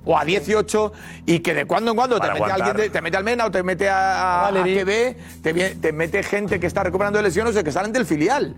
o a 18 y que de cuando en cuando te mete, aguantar. alguien de- te mete Almena o te mete a, a, a QB, te, vie- te mete gente que está recuperando de lesiones o que salen del filial.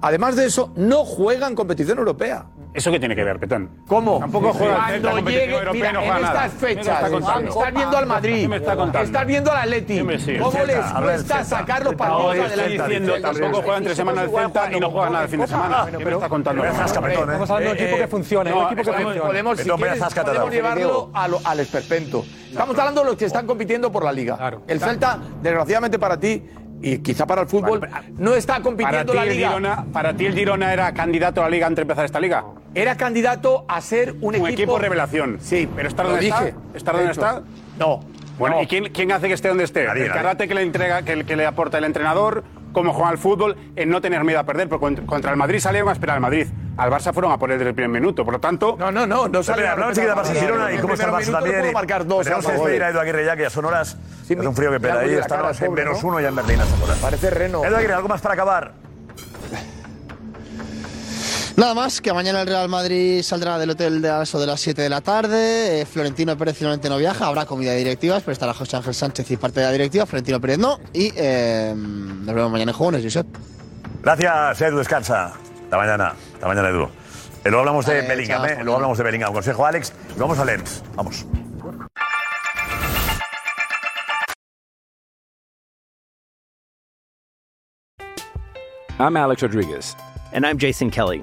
Además de eso, no juegan competición europea. ¿Eso qué tiene que ver, Petón? ¿Cómo? Tampoco juega Cuando llegue, mira, no en juega estas ¿Qué me fechas, estás viendo al Madrid, ¿Qué me está contando? estás viendo al Atleti. ¿cómo les cuesta sacar los No, partidos adelante? diciendo, tampoco juega entre semana el Celta y no juega nada el fin de semana. ¿Qué me está contando? ¿eh? Estamos hablando de un equipo que funcione, un equipo que podemos, funcione. podemos, llevarlo a lo- al esperpento. Estamos hablando de los que están compitiendo por la Liga. El Celta, desgraciadamente para ti, y quizá para el fútbol, no está compitiendo ti, la Liga. Girona, ¿Para ti el Girona era candidato a la Liga antes de empezar esta Liga? Era candidato a ser un, Un equipo revelación. Sí, ¿Pero está lo donde dije. está? ¿Está De donde está? No. Bueno, No. ¿y quién, quién hace que esté donde esté? Nadie, el nadie. karate que le entrega, que, que le aporta el entrenador, cómo juega al fútbol, en no tener miedo a perder, porque contra- el Madrid salieron a esperar al Madrid. Al Barça fueron a por el primer minuto, por lo tanto. No, no, no, no sale hablamos enseguida de Barça y Girona y cómo está el Barça también. y- marcar dos. Tenemos que despedir a Edu Aguirre ya, que ya son horas. Hace un frío que pela ahí. cara, en menos ¿no? uno ya en Berlín. Parece reno. Edu Aguirre, ¿algo más para acabar? Nada más, que mañana el Real Madrid saldrá del hotel de a eso de las 7 de la tarde. eh, Florentino Pérez finalmente no viaja, habrá comida de directivas, pero estará José Ángel Sánchez y parte de la directiva. Florentino Pérez no. Y eh, nos vemos mañana en Jóvenes, Josep. Gracias, Edu, descansa. Hasta mañana. Hasta mañana, Edu. Eh, luego hablamos de Bellingham, ¿eh? Luego hablamos de Bellingham. Consejo Alex. Y vamos a Lens. Vamos. I'm Alex Rodriguez. And I'm Jason Kelly.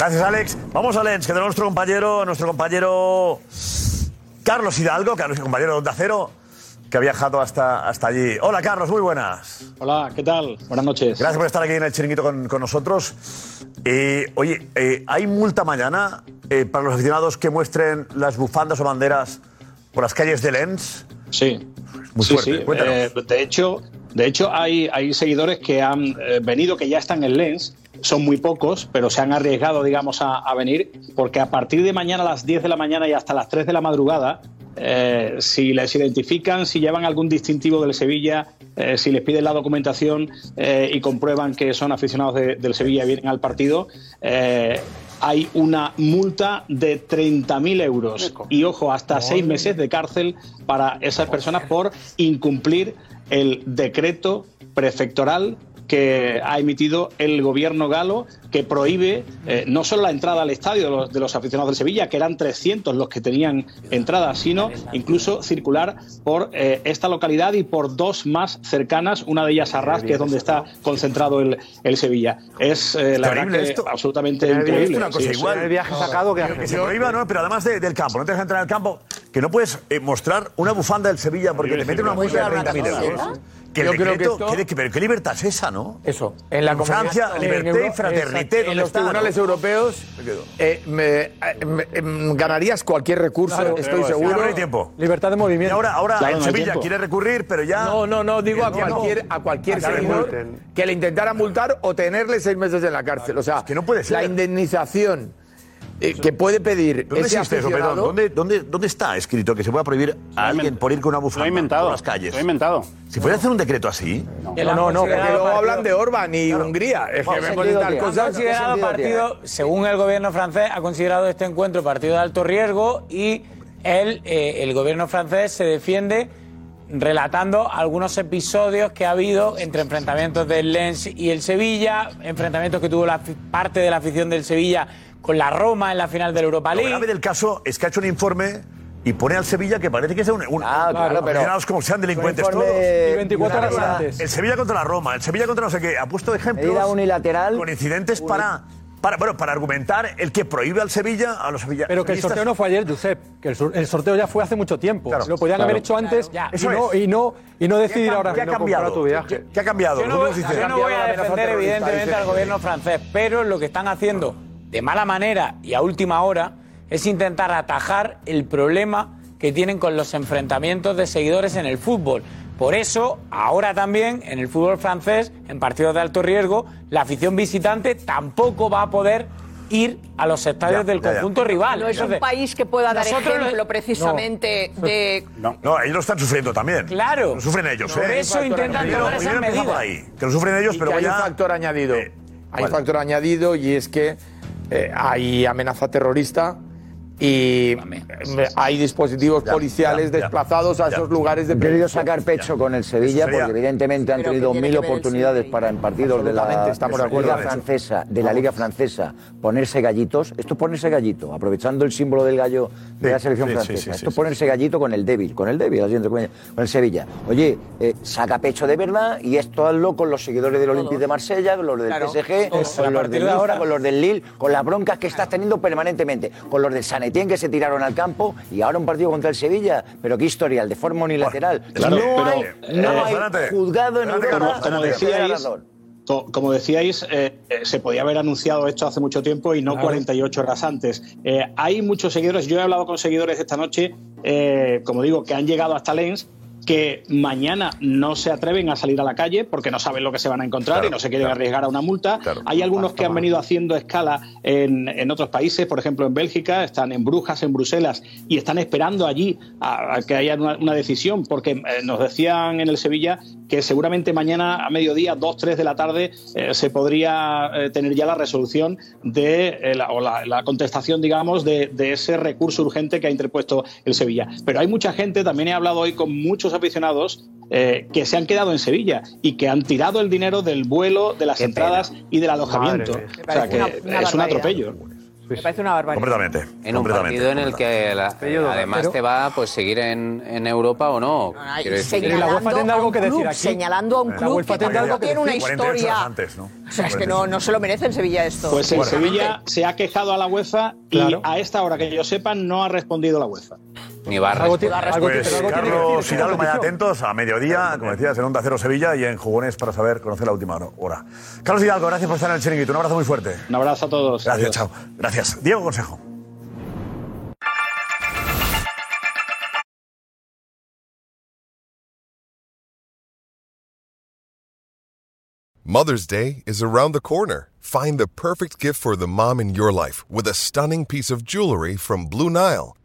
Gracias, Alex. Vamos a Lens, que tenemos nuestro compañero, nuestro compañero Carlos Hidalgo, Carlos, compañero de Acero, que ha viajado hasta, hasta allí. Hola, Carlos, muy buenas. Hola, ¿qué tal? Buenas noches. Gracias por estar aquí en el chiringuito con, con nosotros. Eh, oye, eh, ¿hay multa mañana eh, para los aficionados que muestren las bufandas o banderas por las calles de Lens? Sí. Muy Sí, fuerte, sí. Eh, de hecho, de hecho hay, hay seguidores que han eh, venido, que ya están en Lens, son muy pocos, pero se han arriesgado, digamos, a, a venir, porque a partir de mañana a las 10 de la mañana y hasta las 3 de la madrugada, eh, si les identifican, si llevan algún distintivo del Sevilla, eh, si les piden la documentación eh, y comprueban que son aficionados de- del Sevilla y vienen al partido, hay una multa de 30.000 euros. Y, ojo, hasta seis meses de cárcel para esas personas por incumplir el decreto prefectoral que ha emitido el gobierno galo que prohíbe eh, no solo la entrada al estadio de los, de los aficionados del Sevilla, que eran 300 los que tenían entrada, sino incluso circular por eh, esta localidad y por dos más cercanas, una de ellas Arras, que es donde está concentrado el, el Sevilla. Es eh, la verdad Terrible que esto. absolutamente increíble. Una cosa Sí, sí. igual. Pero que se prohíba, ¿no? Pero además de- del campo, no te dejan entrar al campo, que no puedes eh, mostrar una bufanda del Sevilla porque te meten una multa de 30.000 euros. Que el Yo creo que decreto, esto- ¿qué de- pero qué libertad es esa, ¿no? Eso, en la comunidad- Francia, en liberté Euro- y fraternité. exacto, En ¿dónde los está, no? tribunales europeos eh, me- eh, me- em, ganarías cualquier recurso, Claro, estoy pero seguro. ahora no hay tiempo. Libertad de movimiento. Y ahora, ahora Claro, el no hay Sevilla tiempo. quiere recurrir, pero ya. No, no, no, digo a no. cualquier, a cualquier multen. que le intentara multar o tenerle seis meses en la cárcel. O sea, que no puede ser. la indemnización eh, que puede pedir ¿Dónde ese existe eso, perdón? ¿Dónde, dónde, ¿Dónde está escrito que se pueda prohibir a alguien por ir con una bufanda inventado, por las calles? lo he inventado. Si fuera a hacer un decreto así. No, no, no, porque luego hablan de Orban y Hungría. Es que me ponen tal cosa. considerado partido, según el gobierno francés, ha considerado este encuentro partido de alto riesgo y él, eh, el gobierno francés se defiende relatando algunos episodios que ha habido entre enfrentamientos del Lens y el Sevilla, enfrentamientos que tuvo la parte de la afición del Sevilla con la Roma en la final del Europa Lo League. grave del caso es que ha hecho un informe y pone al Sevilla que parece que es un. un Ah, claro, pero- como sean delincuentes todos. Y 24 horas antes. El Sevilla contra la Roma, el Sevilla contra no sé qué. Ha puesto ejemplos. Unilateral. Con incidentes para. Para, bueno, para argumentar el que prohíbe al Sevilla a los Sevilla. Pero que el sorteo no fue ayer, Josep, que el, el sorteo ya fue hace mucho tiempo. Lo podían claro. haber hecho antes Claro, y, no, y, no, y no decidir ¿Qué ha- ahora qué ha cambiado? tu viaje. ¿Qué ha cambiado? Yo no, yo no voy a defender evidentemente al gobierno francés, pero lo que están haciendo de mala manera y a última hora es intentar atajar el problema que tienen con los enfrentamientos de seguidores en el fútbol. Por eso, ahora también en el fútbol francés, en partidos de alto riesgo, la afición visitante tampoco va a poder ir a los estadios del ya, ya. conjunto rival. No es un país que pueda dar ejemplo precisamente de... No, no, ellos lo están sufriendo también. Claro. Lo sufren ellos, Por ¿eh? eso intentan tomar esas por medidas. ahí, que lo sufren ellos, Y pero que hay un factor añadido. hay ¿cuál? un factor añadido y es que eh, hay amenaza terrorista y hay dispositivos policiales ya, ya. desplazados a Ya. esos lugares de querido sacar pecho con el Sevilla porque evidentemente han tenido mil oportunidades para en partidos de la, estamos de acuerdo Liga francesa, de la Liga francesa, ponerse gallitos. Esto es ponerse gallito, aprovechando el símbolo del gallo de la selección sí, francesa. sí, sí, Esto es ponerse gallito con el débil, con el débil, así entre comillas, con el Sevilla. Oye, eh, saca pecho de verdad y esto hazlo con los seguidores del Olympique de Marsella, con los del Claro. PSG, con los del ahora- con los del Lille, con las broncas que estás teniendo permanentemente, con los del San Etienne que se tiraron al campo y ahora un partido contra el Sevilla. Pero qué historial, de forma unilateral. claro, no pero, hay, no eh, hay juzgado en Europa como, decíais, como eh, eh, se podía haber anunciado esto hace mucho tiempo y no Claro. 48 horas antes. Eh, hay muchos seguidores, yo he hablado con seguidores esta noche, eh, como digo, que han llegado hasta Lens que mañana no se atreven a salir a la calle porque no saben lo que se van a encontrar Claro, y no se quieren claro. arriesgar a una multa. Hay algunos que han venido haciendo escala en, en otros países, por ejemplo en Bélgica, están en Brujas, en Bruselas y están esperando allí a, a que haya una, una decisión porque eh, nos decían en el Sevilla que seguramente mañana a mediodía, 2, 3 de la tarde, eh, se podría eh, tener ya la resolución de, la, o la, la contestación, digamos, de, de ese recurso urgente que ha interpuesto el Sevilla. Pero hay mucha gente, también he hablado hoy con muchos aficionados eh, que se han quedado en Sevilla y que han tirado el dinero del vuelo, de las Qué entradas y del alojamiento. O sea que Una- una es un atropello. Me parece una barbaridad. Completamente. En un completamente, partido en el que la- Pero- además te va pues seguir en, en Europa o no. Quiero decir- señalando la UEFA tendrá a algo un que decir club, aquí. Señalando a un La club que tendrá tampoco algo que tiene una decir. 48 horas historia. antes, ¿no? O sea, es que no, no se lo merece en Sevilla esto. Pues el Sinceramente. Sevilla se ha quejado a la UEFA Claro. y a esta hora que yo sepa no ha respondido la UEFA. Ni a Algo tiene- algo Pues algo tiene que Carlos Hidalgo, mañana competición. atentos a mediodía, como decías, en Onda Cero Sevilla y en Jugones para saber, conocer la última hora. Carlos Hidalgo, gracias por estar en el chiringuito. Un abrazo muy fuerte. Un abrazo a todos. Gracias, Adiós. chao. Gracias. Diego Consejo. Mother's Day is around the corner. Find the perfect gift for the mom in your life with a stunning piece of jewelry from Blue Nile.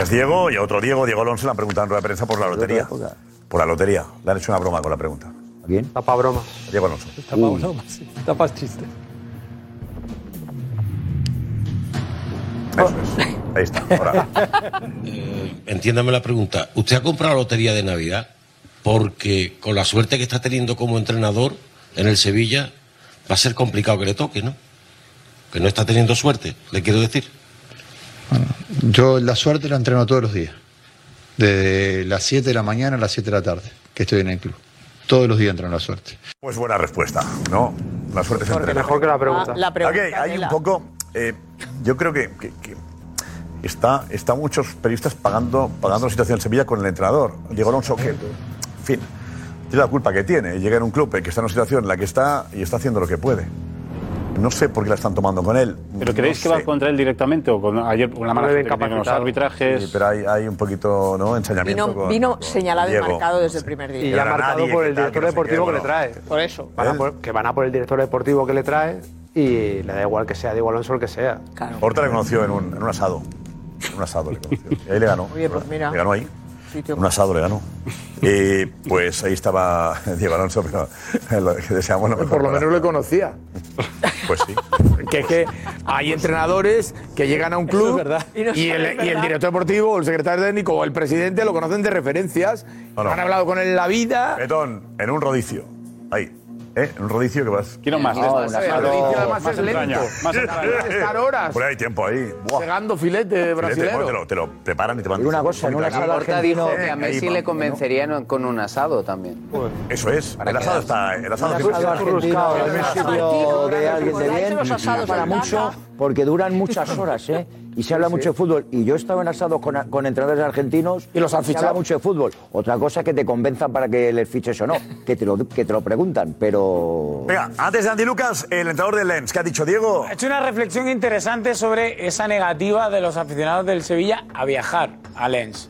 Es Diego y otro Diego, Diego Alonso, le han preguntado en rueda de prensa por la lotería. Por la lotería. Le han hecho una broma con la pregunta. ¿A quién? Tapa broma. Diego Alonso. Tapa bromas, tapas chistes. Eso es. Ahí está. Ahora. Entiéndame la pregunta. ¿Usted ha comprado la lotería de Navidad? Porque con la suerte que está teniendo como entrenador en el Sevilla, va a ser complicado que le toque, ¿no? Que no está teniendo suerte, le quiero decir. Yo la suerte la entreno todos los días. Desde las 7 de la mañana a las 7 de la tarde, que estoy en el club. Todos los días entreno la suerte. Pues buena respuesta, ¿no? La suerte se entrega. mejor que la pregunta. Ah, la pregunta, hay un poco. eh, yo creo que, que- que está, está muchos periodistas pagando, pagando la situación en Sevilla con el entrenador. Diego Alonso, que, en fin, tiene la culpa que tiene. Llega en un club que está en una situación en la que está y está haciendo lo que puede. No sé por qué la están tomando con él. ¿Pero creéis No que va contra él directamente o con ayer una mala con los arbitrajes? Sí, pero hay, hay un poquito ¿no? ensañamiento. Vino, con- vino con señalado y marcado desde el primer día. Y ya marcado por el director deportivo que le trae. Por eso. Van a por- que van a por el director deportivo que le trae y le da igual que sea Diego Alonso el que sea. Horta le conoció en un, en un asado. En un asado le conoció. Y ahí le ganó. Oye, pues mira. Le ganó ahí. Sitio. Un asado le ganó. Y pues ahí estaba [laughs] Diego Alonso, pero [laughs] lo que deseamos lo mejor Por lo para- menos le conocía. Pues sí. Que es que hay entrenadores que llegan a un club y, el, y el director deportivo, o el secretario técnico o el presidente lo conocen de referencias. No, no. Han hablado con él en la vida. Betón, en un rodicio. Ahí. ¿Eh? Un rodicio que vas. Quiero más. No, asado- rodicio además más es lento. más. Estar horas. Por ahí hay tiempo ahí. Buah. Pegando filete brasilero. bueno, te, lo, te lo preparan y te van Una cosa, en un asado Horta dijo que a Messi le ¿no? convencería en- con un asado también. Eso es. El asado está. El asado argentino de alguien de bien los asados para mucho. Porque duran muchas horas, ¿eh? Y se habla mucho de fútbol. Y yo he estado en asados con, con entrenadores argentinos y los han se fichado. habla mucho de fútbol. Otra cosa es que te convenzan para que les fiches o no, que te lo, que te lo preguntan, pero... Venga, antes de Andy Lucas, el entrenador del Lens, ¿qué ha dicho Diego? Ha hecho una reflexión interesante sobre esa negativa de los aficionados del Sevilla a viajar a Lens.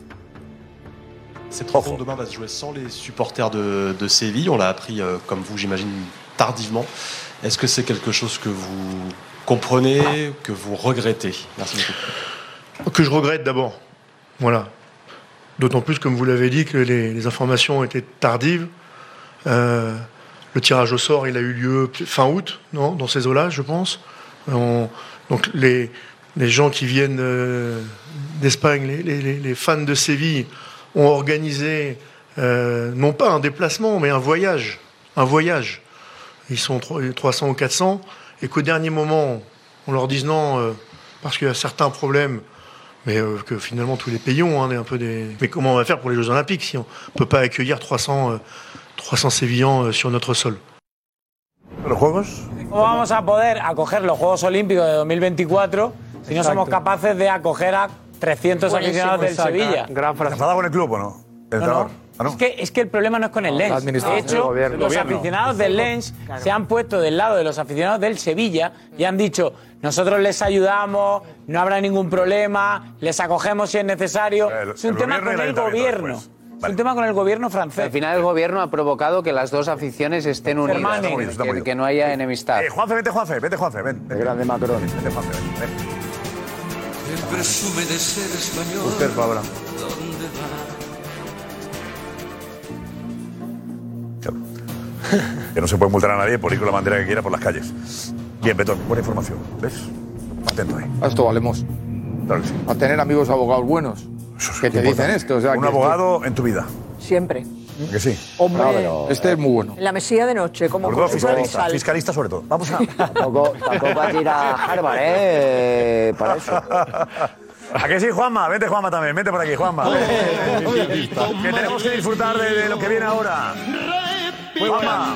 Cette rencontre demain va se jouer sans les supporters de, de Séville. On l'a appris, euh, comme vous, j'imagine, tardivement. Est-ce que c'est quelque chose que vous comprenez, que vous regrettez Merci beaucoup. Que je regrette d'abord. Voilà. D'autant plus, comme vous l'avez dit, que les, informations étaient tardives. Euh, le tirage au sort, il a eu lieu fin août, non Dans ces eaux-là, je pense. On- donc les, les gens qui viennent euh, d'Espagne, les, les- fans de Séville, ont organisé euh, non pas un déplacement, mais un voyage. Un voyage. Ils sont tro- 300 ou 400, et qu'au dernier moment, on leur dise non, euh, parce qu'il y a certains problèmes, mais euh, que finalement tous les pays ont, hein, un peu des... Mais comment on va faire pour les Jeux Olympiques si on ne peut pas accueillir 300, euh, 300 Sévillans euh, sur notre sol? ¿Los Juegos? ¿Cómo vamos a poder acoger los Juegos Olímpicos de 2024 si no somos capaces de acoger a 300 Buenísimo, aficionados del. Sevilla? Gran frase. ¿Enfadado con el club o no? ¿El no. No. Es, que, es que el problema no es con el Lens. De hecho, gobierno. los Gobierno. aficionados del Lens se han puesto del lado de los aficionados del Sevilla y han dicho, nosotros les ayudamos, no habrá ningún problema, les acogemos si es necesario. es un el tema con el el gobierno. Es un tema con el gobierno francés. Al final el gobierno ha provocado que las dos aficiones estén unidas, Hermanen. que- Está muy que, bien. que no haya enemistad. Eh, Juanfe, vete, Juanfe, vete, Juanfe, ven. ven. grande Macron. Vete, Juanfe, ven. ven. presume de ser español. Usted, Fabra. [laughs] Que no se puede multar a nadie por ir con la bandera que quiera por las calles. Bien, Betón, buena información. ¿Ves? Atento ahí. A esto valemos. Claro que sí. A tener amigos abogados buenos. Que te dicen esto. O sea, Un que- abogado en tu vida. Siempre. ¿A ¿Que sí? Hombre. Este es muy bueno. En la mesilla de noche, como todo fiscalista. Fiscalista sobre todo. Vamos a... [laughs] Tampoco, tampoco hay que ir a Harvard, ¿eh? Para eso. ¿A que sí, Juanma? Vete, Juanma, también. Vete por aquí, Juanma. que tenemos que disfrutar de, de lo que viene ahora. Juanma.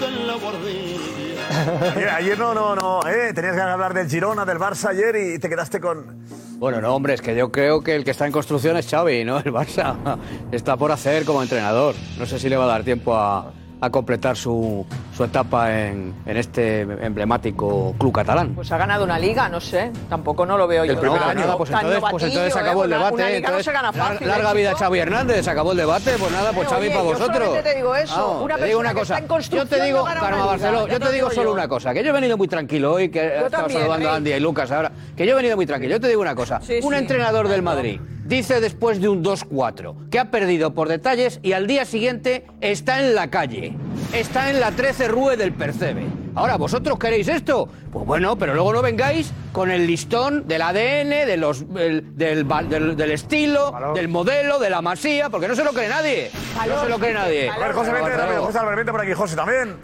Ayer, ayer no, no, no. ¿eh? Tenías que hablar del Girona, del Barça ayer y te quedaste con... Bueno, no, hombre, es que yo creo que el que está en construcción es Xavi, ¿no? El Barça [laughs] está por hacer como entrenador. No sé si le va a dar tiempo a, a completar su, su etapa en, en este emblemático club catalán. Pues ha ganado una liga, no sé. Tampoco no lo veo yo. El primer tan- año. Nada, pues entonces, pues entonces se novatillo, acabó el ¿eh? Debate. Una liga entonces, no se gana lar- fácil. larga ¿eh, vida? Xavi Hernández, se acabó el debate. Pues nada, pues Eh, Xavi oye, para yo vosotros. solamente te digo eso, una te digo persona una que cosa. Yo te digo, no Carmen Barceló, yo te digo solo yo. una cosa, que yo he venido muy tranquilo hoy, que estaba saludando a. Andy y Lucas ahora, que yo he venido muy tranquilo. Yo te digo una cosa, un entrenador del Madrid dice después de un 2-4 que ha perdido por detalles y al día siguiente está en la calle, está en la 13 Rue del Percebe. Ahora, ¿vosotros queréis esto? Pues bueno, pero luego no vengáis con el listón del ADN, de los, el- del, del- del estilo, del modelo, de la masía, porque no se lo cree nadie. No se lo cree nadie. A ver, José, vente rápido. José Álvarez, vente por aquí. José, también.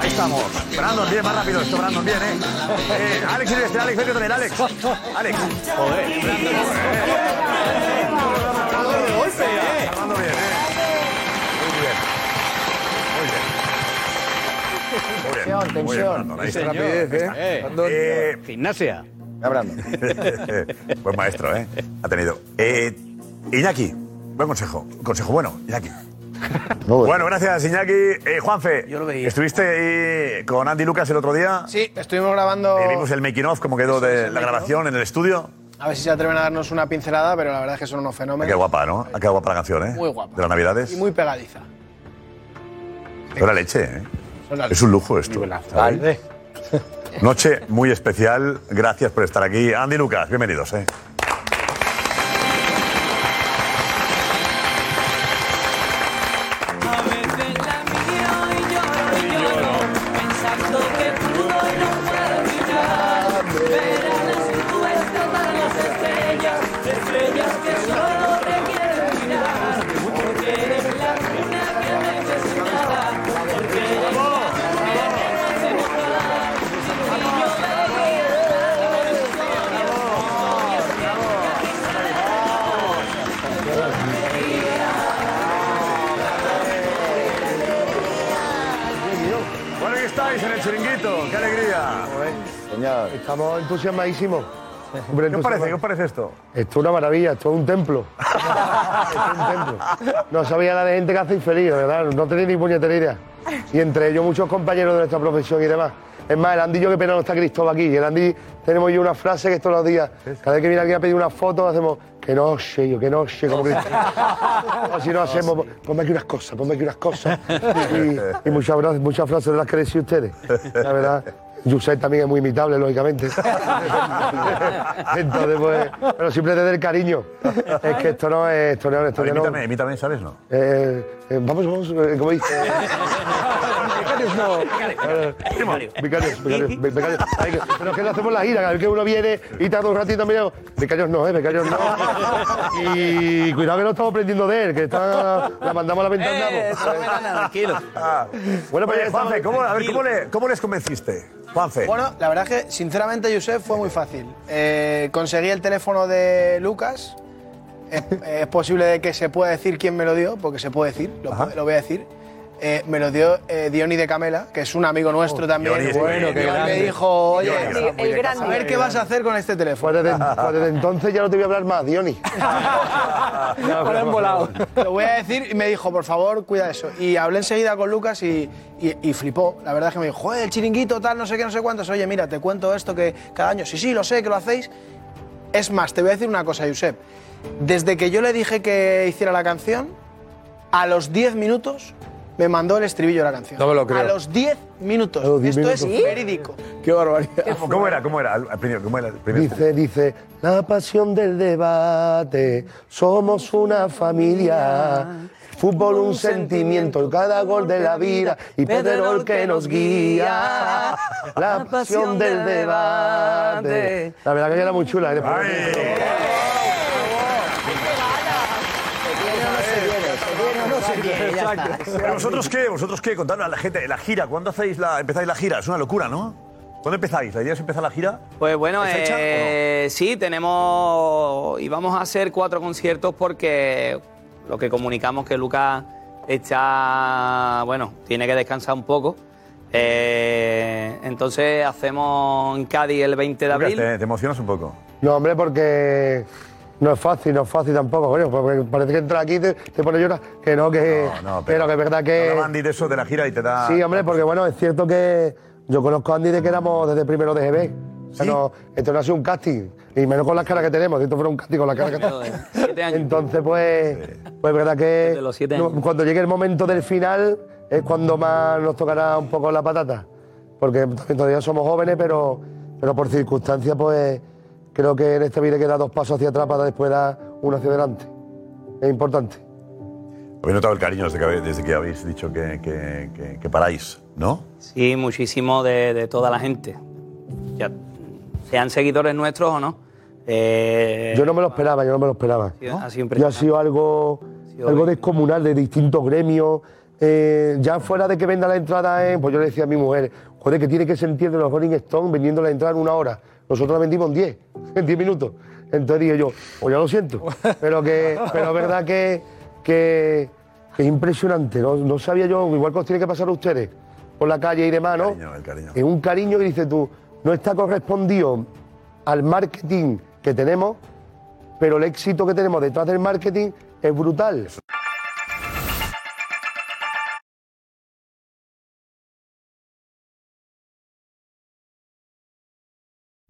Ahí estamos. Brandon, bien, más rápido esto, Brandon, bien, ¿eh? eh Alex Alex, vete también, Alex. Alex. Joder. Armando bien, Tensión. Está. Rapidez, ¿eh? Eh, eh, Gimnasia. Hablando. [laughs] Buen maestro, ¿eh? Ha tenido. Eh, Iñaki, buen consejo. Consejo bueno, Iñaki. [laughs] bueno, gracias, Iñaki. Eh, Juanfe, ¿estuviste ahí con Andy Lucas el otro día? Sí, estuvimos grabando. Eh, vimos el making of, cómo quedó de la grabación en el estudio. A ver si se atreven a darnos una pincelada, pero la verdad es que son unos fenómenos. quedado guapa, ¿no? Ha quedado guapa la canción, ¿eh? Muy guapa. De las Navidades. Y muy pegadiza. Pero la leche, ¿eh? Es un lujo esto. Noche muy especial. Gracias por estar aquí. Andy Lucas, bienvenidos, ¿eh? Estamos entusiasmadísimos. [laughs] ¿Qué os parece? ¿Qué os parece esto? Esto es una maravilla, esto es un templo. [laughs] Esto es un templo. No sabía la de gente que hace infeliz, ¿verdad? No tenía ni puñetera idea. Y entre ellos muchos compañeros de nuestra profesión y demás. Es más, el Andy yo que pena no está Cristóbal aquí. El Andy tenemos yo una frase que todos los días, cada vez que viene alguien a pedir una foto, hacemos que no sé yo, que no sé, como Cristóbal. [laughs] o si no hacemos, ponme aquí unas cosas, ponme aquí unas cosas. Y, y muchas, muchas frases de las que decís ustedes. La verdad. Yusef también es muy imitable, lógicamente. [laughs] Entonces, pues, pero siempre desde el cariño. Es que esto no es, esto no es, esto no- imítame, imítame, ¿sabes? No. eh, eh, vamos, vamos, eh, como dice. [laughs] Becarios no. Eh, Becarios, becarios, be- becarios. Ay, que- Pero es que lo hacemos la gira, cada vez que uno viene y tarda un ratito, mira, becarios no, eh, becarios no. [laughs] Y cuidado que no estamos aprendiendo de él, que está, la mandamos a la ventana. tranquilo. Bueno, pues Oye, Juanfe, ¿cómo, a ver, ¿cómo, le, ¿cómo les convenciste? Juanfe. Bueno, la verdad es que, sinceramente, Josep, fue muy fácil. Eh, conseguí el teléfono de Lucas. Es, es posible de que se pueda decir quién me lo dio, porque se puede decir, lo, lo voy a decir. Eh, me lo dio eh, Diony de Camela, que es un amigo nuestro también. Diony es bueno, grande. me dijo, oye, Diony, el grande. a ver qué vas a hacer con este teléfono. Pues desde, pues desde entonces ya no te voy a hablar más, Diony. [laughs] Ahora han volado. Lo voy a decir y me dijo, por favor, cuida eso. Y hablé enseguida con Lucas y, y- y flipó. La verdad es que me dijo, joder, el chiringuito, tal, no sé qué, no sé cuántos. Oye, mira, te cuento esto que cada año, sí, sí, lo sé, que lo hacéis. Es más, te voy a decir una cosa, Josep. Desde que yo le dije que hiciera la canción, a los 10 minutos me mandó el estribillo de la canción. No me lo creo. A los 10 minutos. A los 10 Esto es verídico. Qué barbaridad. ¿Cómo, cómo era? ¿Cómo era? Al- al primero, ¿Cómo era el primer Dice, dice, la pasión del debate, somos una familia. Fútbol un sentimiento, cada gol de la vida y Pedro el que nos guía. La pasión del debate. La verdad que ella era muy chula. ¿eh? Pero vosotros qué, vosotros qué, contadle a la gente, la gira, ¿cuándo hacéis la, empezáis la gira? Es una locura, ¿no? ¿Cuándo empezáis? ¿La idea es empezar la gira? Pues bueno, ¿Hay fecha eh, sí, tenemos. Y vamos a hacer cuatro conciertos porque lo que comunicamos que Lucas está. Bueno, tiene que descansar un poco. Eh, entonces hacemos en Cádiz el 20 de abril. ¿Te, te emocionas un poco? No, hombre, porque no es fácil, no es fácil tampoco, coño, porque parece que entras aquí y te, te pone llorar. Que no, que. pero, que es verdad que. Hablaba Andy de eso, de la gira y te da... Sí, hombre, porque bueno, es cierto que yo conozco a Andy de que éramos desde primero de GB. No, esto no ha sido un casting, y menos con las caras que tenemos, si esto fuera un casting con la cara que tenemos. Entonces, pues, pues es verdad que no, cuando llegue el momento del final es cuando más nos tocará un poco la patata. Porque todavía somos jóvenes, pero, pero por circunstancias, pues creo que en esta vida hay que dar dos pasos hacia atrás para después dar uno hacia adelante. Es importante. Habéis notado el cariño desde que, habéis- desde que habéis dicho que, que- que- que paráis, ¿no? Sí, muchísimo de, de toda la gente. Ya, sean seguidores nuestros o no. Eh, Yo no me lo esperaba, yo no me lo esperaba. ¿no? Ha sido Ya ha sido algo, algo descomunal de distintos gremios. Eh, ya fuera de que venda la entrada, en, pues yo le decía a mi mujer, joder, que tiene que sentir de los Rolling Stones vendiendo la entrada en una hora. Nosotros la vendimos en 10, en 10 minutos. Entonces dije yo, pues ya lo siento. Pero que, pero es verdad que, que, que es impresionante. ¿no? no sabía yo, igual que os tiene que pasar a ustedes. por la calle y demás, ¿no? Es un cariño que dices tú, no está correspondido al marketing que tenemos, pero el éxito que tenemos detrás del marketing es brutal.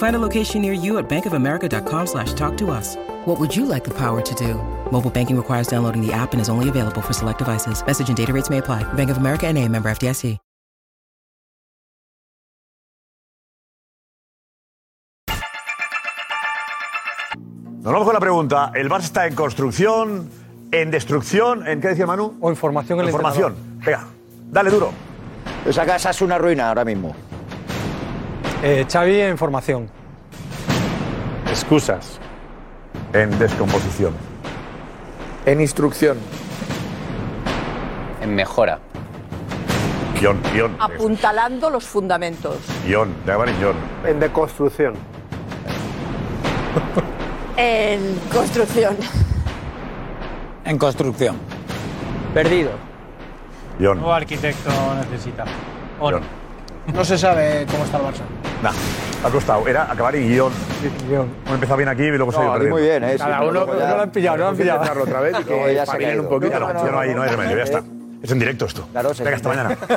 Find a location near you at bankofamerica.com slash talk to us. What would you like the power to do? Mobile banking requires downloading the app and is only available for select devices. Message and data rates may apply. Bank of America and a member FDIC. Nos vamos con la pregunta. ¿El Barça está en construcción, en destrucción, en qué decía Manu? O en formación. En el formación. Venga, dale duro. Esa casa es una ruina ahora mismo. Eh, Xavi en formación. Excusas. En descomposición. En instrucción. En mejora. Guión, guion. Apuntalando los fundamentos. Guión, de guion. En deconstrucción. En construcción. En construcción. Perdido. Guión. Nuevo arquitecto necesita. ¿O no? No se sabe cómo está el Barça. Nah, ha costado. Era acabar en guion. Hemos empezado bien aquí y luego se ha ido No, perdiendo. muy bien, ¿eh? Cada Sí, uno, no lo han pillado, no lo han pillado. Intentarlo otra vez y que ya se un poquito. Ya no, ya no hay, no hay remedio, ya está. Es en directo esto. Claro, Venga, hasta mañana. [laughs]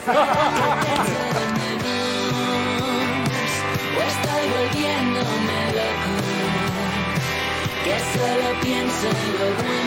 Que solo pienso en bueno.